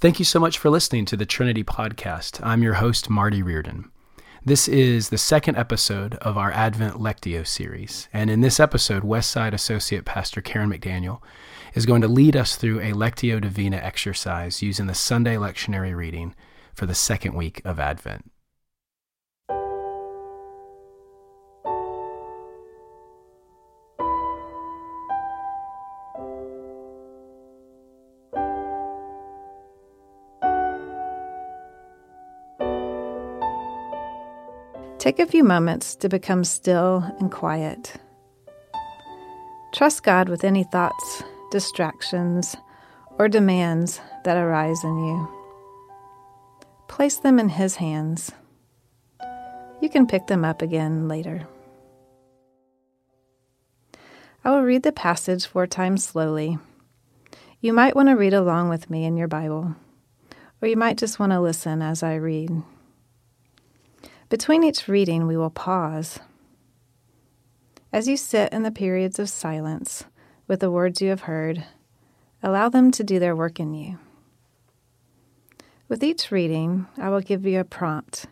Thank you so much for listening to the Trinity Podcast. I'm your host, Marty Reardon. This is the second episode of our Advent Lectio series. And in this episode, Westside Associate Pastor Karen McDaniel is going to lead us through a Lectio Divina exercise using the Sunday lectionary reading for the second week of Advent. Take a few moments to become still and quiet. Trust God with any thoughts, distractions, or demands that arise in you. Place them in His hands. You can pick them up again later. I will read the passage four times slowly. You might want to read along with me in your Bible, or you might just want to listen as I read. Between each reading, we will pause. As you sit in the periods of silence with the words you have heard, allow them to do their work in you. With each reading, I will give you a prompt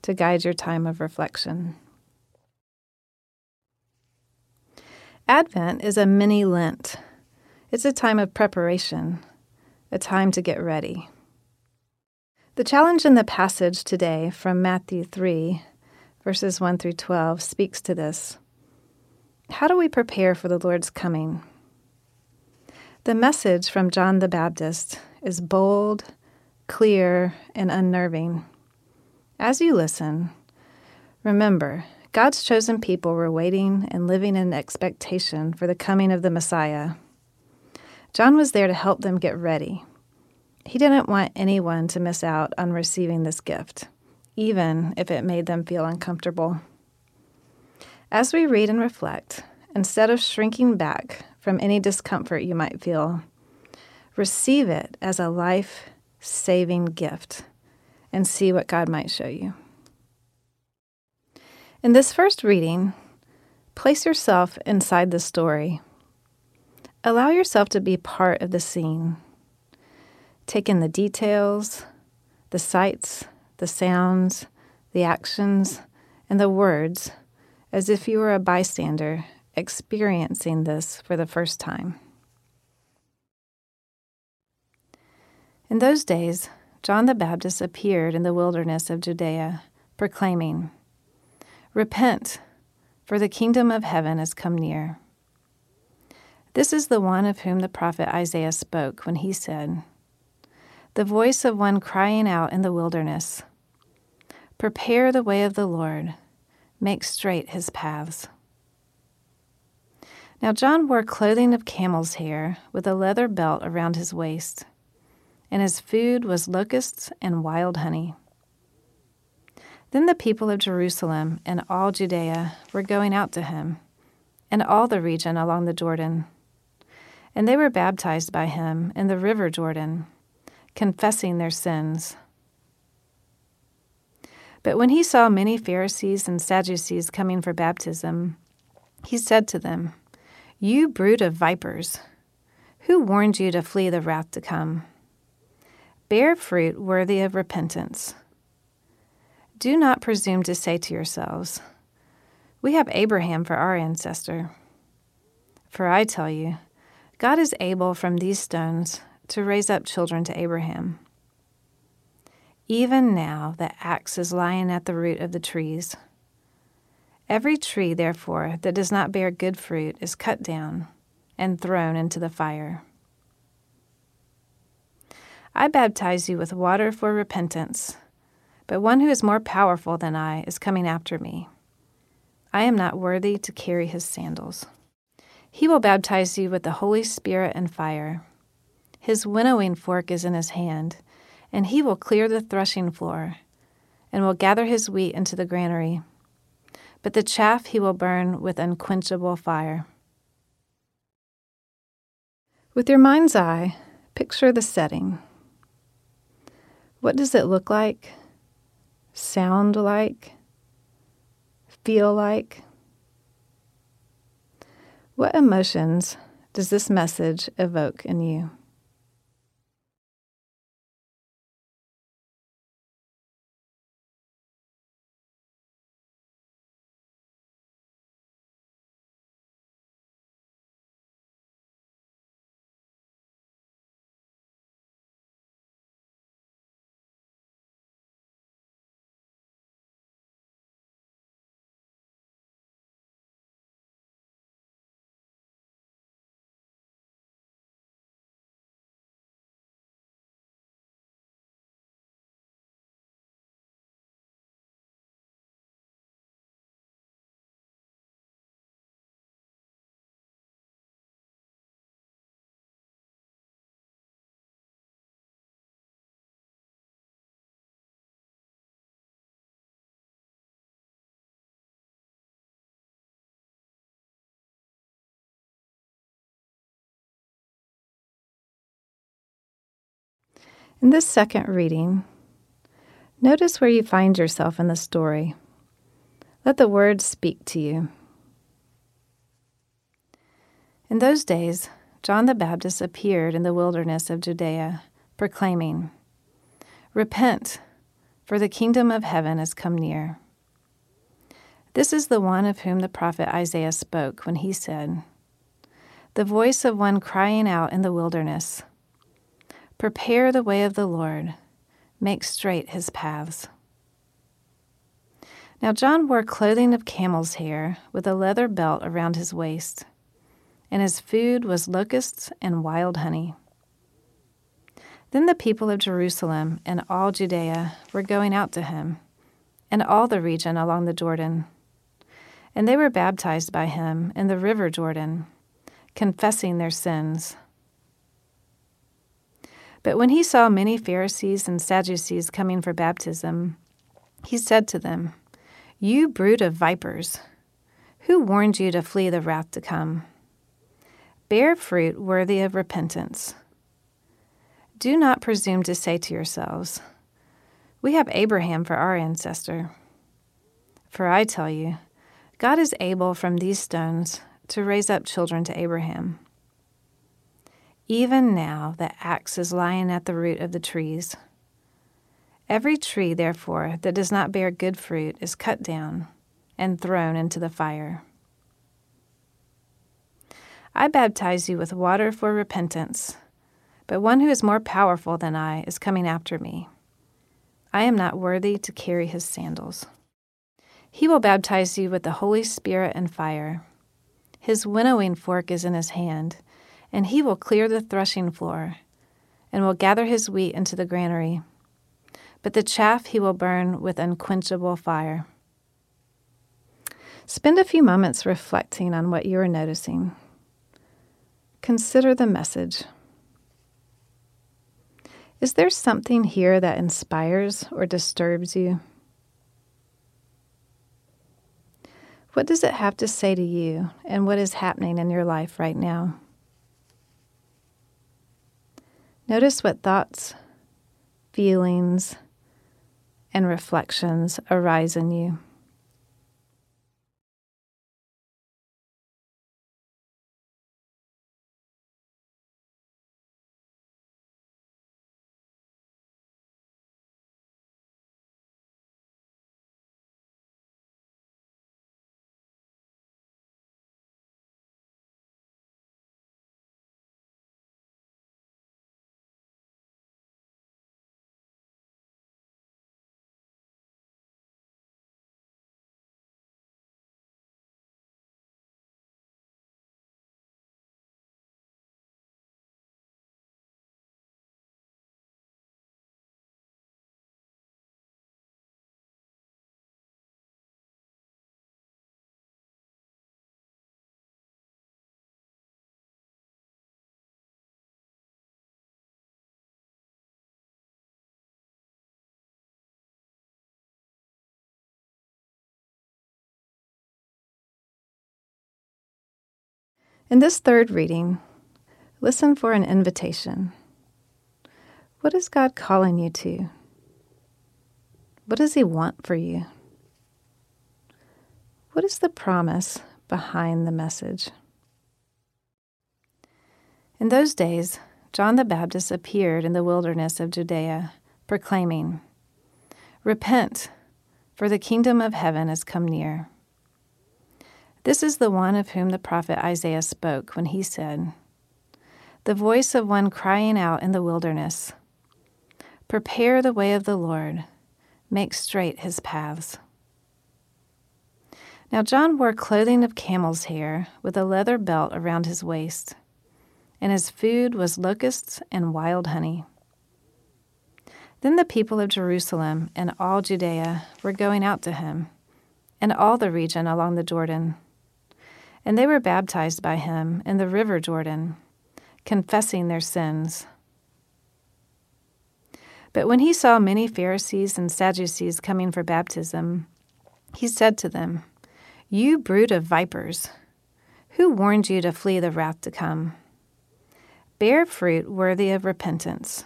to guide your time of reflection. Advent is a mini Lent. It's a time of preparation, a time to get ready. The challenge in the passage today from Matthew 3, verses 1 through 12, speaks to this. How do we prepare for the Lord's coming? The message from John the Baptist is bold, clear, and unnerving. As you listen, remember God's chosen people were waiting and living in expectation for the coming of the Messiah. John was there to help them get ready he didn't want anyone to miss out on receiving this gift, even if it made them feel uncomfortable. As we read and reflect, instead of shrinking back from any discomfort you might feel, receive it as a life saving gift and see what God might show you. In this first reading, place yourself inside the story. Allow yourself to be part of the scene. Take in the details, the sights, the sounds, the actions, and the words as if you were a bystander experiencing this for the first time. In those days, John the Baptist appeared in the wilderness of Judea, proclaiming, Repent, for the kingdom of heaven has come near. This is the one of whom the prophet Isaiah spoke when he said, the voice of one crying out in the wilderness Prepare the way of the Lord, make straight his paths. Now John wore clothing of camel's hair with a leather belt around his waist, and his food was locusts and wild honey. Then the people of Jerusalem and all Judea were going out to him, and all the region along the Jordan. And they were baptized by him in the river Jordan confessing their sins. But when he saw many Pharisees and Sadducees coming for baptism, he said to them, You brood of vipers, who warned you to flee the wrath to come? Bear fruit worthy of repentance. Do not presume to say to yourselves, We have Abraham for our ancestor. For I tell you, God is able from these stones to raise up children to Abraham. Even now the axe is lying at the root of the trees. Every tree, therefore, that does not bear good fruit is cut down and thrown into the fire. I baptize you with water for repentance, but one who is more powerful than I is coming after me. I am not worthy to carry his sandals. He will baptize you with the Holy Spirit and fire. His winnowing fork is in his hand, and he will clear the threshing floor, and will gather his wheat into the granary. But the chaff he will burn with unquenchable fire. With your mind's eye, picture the setting. What does it look like? Sound like? Feel like? What emotions does this message evoke in you? In this second reading, notice where you find yourself in the story. Let the words speak to you. In those days, John the Baptist appeared in the wilderness of Judea, proclaiming, Repent, for the kingdom of heaven has come near. This is the one of whom the prophet Isaiah spoke when he said, The voice of one crying out in the wilderness, Prepare the way of the Lord, make straight his paths. Now John wore clothing of camel's hair with a leather belt around his waist, and his food was locusts and wild honey. Then the people of Jerusalem and all Judea were going out to him, and all the region along the Jordan. And they were baptized by him in the river Jordan, confessing their sins. But when he saw many Pharisees and Sadducees coming for baptism, he said to them, You brood of vipers, who warned you to flee the wrath to come? Bear fruit worthy of repentance. Do not presume to say to yourselves, We have Abraham for our ancestor. For I tell you, God is able from these stones to raise up children to Abraham. Even now the axe is lying at the root of the trees. Every tree, therefore, that does not bear good fruit is cut down and thrown into the fire. I baptize you with water for repentance, but one who is more powerful than I is coming after me. I am not worthy to carry his sandals. He will baptize you with the Holy Spirit and fire. His winnowing fork is in his hand and he will clear the threshing floor, and will gather his wheat into the granary. But the chaff he will burn with unquenchable fire. Spend a few moments reflecting on what you are noticing. Consider the message. Is there something here that inspires or disturbs you? What does it have to say to you and what is happening in your life right now? Notice what thoughts, feelings, and reflections arise in you. In this third reading, listen for an invitation. What is God calling you to? What does He want for you? What is the promise behind the message? In those days, John the Baptist appeared in the wilderness of Judea, proclaiming, Repent, for the kingdom of heaven has come near. This is the one of whom the prophet Isaiah spoke when he said, The voice of one crying out in the wilderness, Prepare the way of the Lord, make straight his paths. Now John wore clothing of camel's hair with a leather belt around his waist, and his food was locusts and wild honey. Then the people of Jerusalem and all Judea were going out to him, and all the region along the Jordan and they were baptized by him in the river Jordan, confessing their sins. But when he saw many Pharisees and Sadducees coming for baptism, he said to them, You brood of vipers, who warned you to flee the wrath to come? Bear fruit worthy of repentance.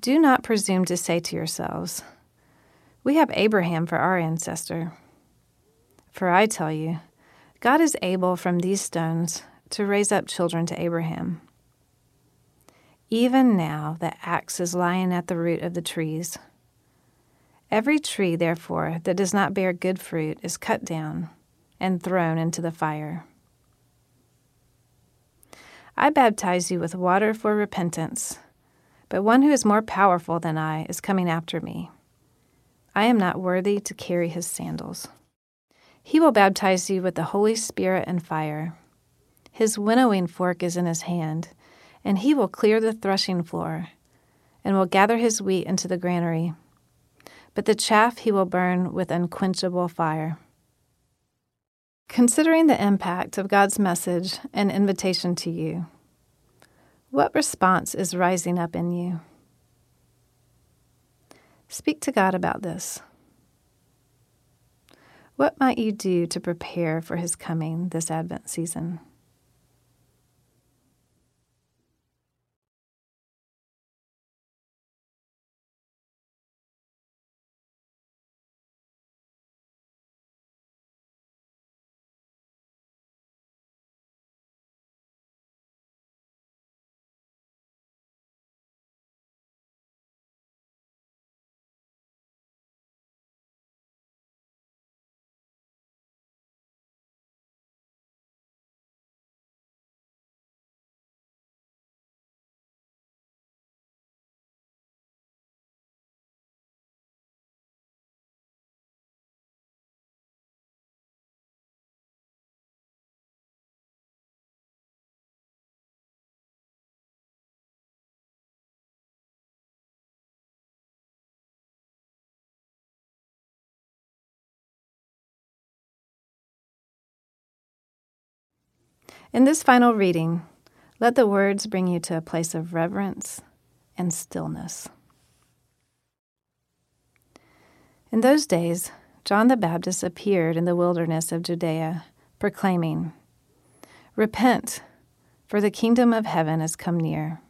Do not presume to say to yourselves, We have Abraham for our ancestor. For I tell you, God is able from these stones to raise up children to Abraham. Even now the axe is lying at the root of the trees. Every tree, therefore, that does not bear good fruit is cut down and thrown into the fire. I baptize you with water for repentance, but one who is more powerful than I is coming after me. I am not worthy to carry his sandals. He will baptize you with the Holy Spirit and fire. His winnowing fork is in his hand, and he will clear the threshing floor, and will gather his wheat into the granary. But the chaff he will burn with unquenchable fire. Considering the impact of God's message and invitation to you, what response is rising up in you? Speak to God about this. What might you do to prepare for his coming this Advent season? In this final reading, let the words bring you to a place of reverence and stillness. In those days, John the Baptist appeared in the wilderness of Judea, proclaiming, Repent, for the kingdom of heaven has come near.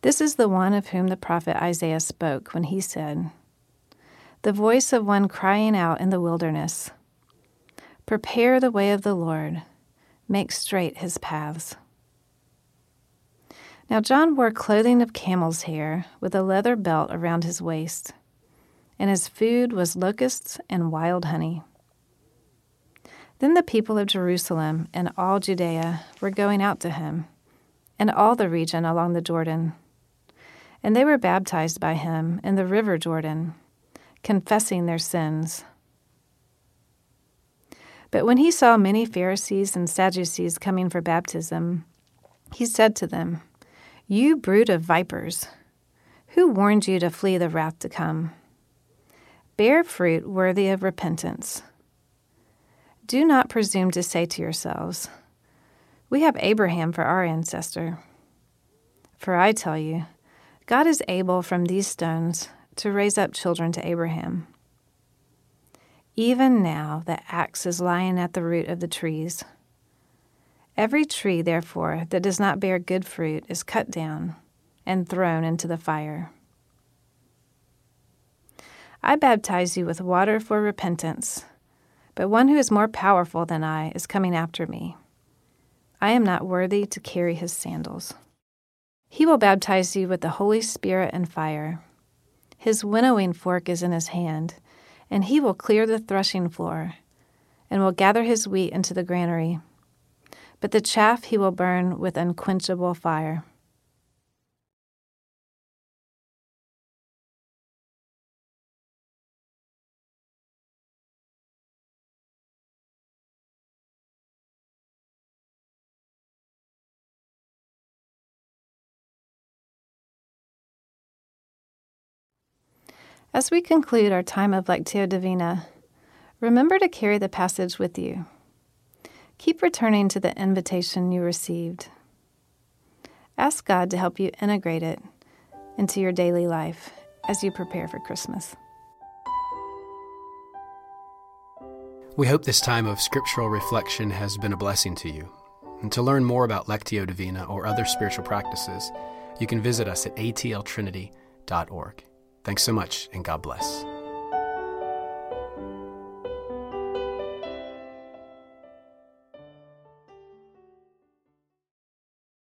This is the one of whom the prophet Isaiah spoke when he said, The voice of one crying out in the wilderness, Prepare the way of the Lord make straight his paths. Now John wore clothing of camel's hair with a leather belt around his waist, and his food was locusts and wild honey. Then the people of Jerusalem and all Judea were going out to him, and all the region along the Jordan. And they were baptized by him in the river Jordan, confessing their sins. But when he saw many Pharisees and Sadducees coming for baptism, he said to them, You brood of vipers, who warned you to flee the wrath to come? Bear fruit worthy of repentance. Do not presume to say to yourselves, We have Abraham for our ancestor. For I tell you, God is able from these stones to raise up children to Abraham. Even now the axe is lying at the root of the trees. Every tree, therefore, that does not bear good fruit is cut down and thrown into the fire. I baptize you with water for repentance, but one who is more powerful than I is coming after me. I am not worthy to carry his sandals. He will baptize you with the Holy Spirit and fire. His winnowing fork is in his hand and he will clear the threshing floor, and will gather his wheat into the granary. But the chaff he will burn with unquenchable fire. As we conclude our time of Lectio Divina, remember to carry the passage with you. Keep returning to the invitation you received. Ask God to help you integrate it into your daily life as you prepare for Christmas. We hope this time of scriptural reflection has been a blessing to you. And to learn more about Lectio Divina or other spiritual practices, you can visit us at atltrinity.org. Thanks so much, and God bless.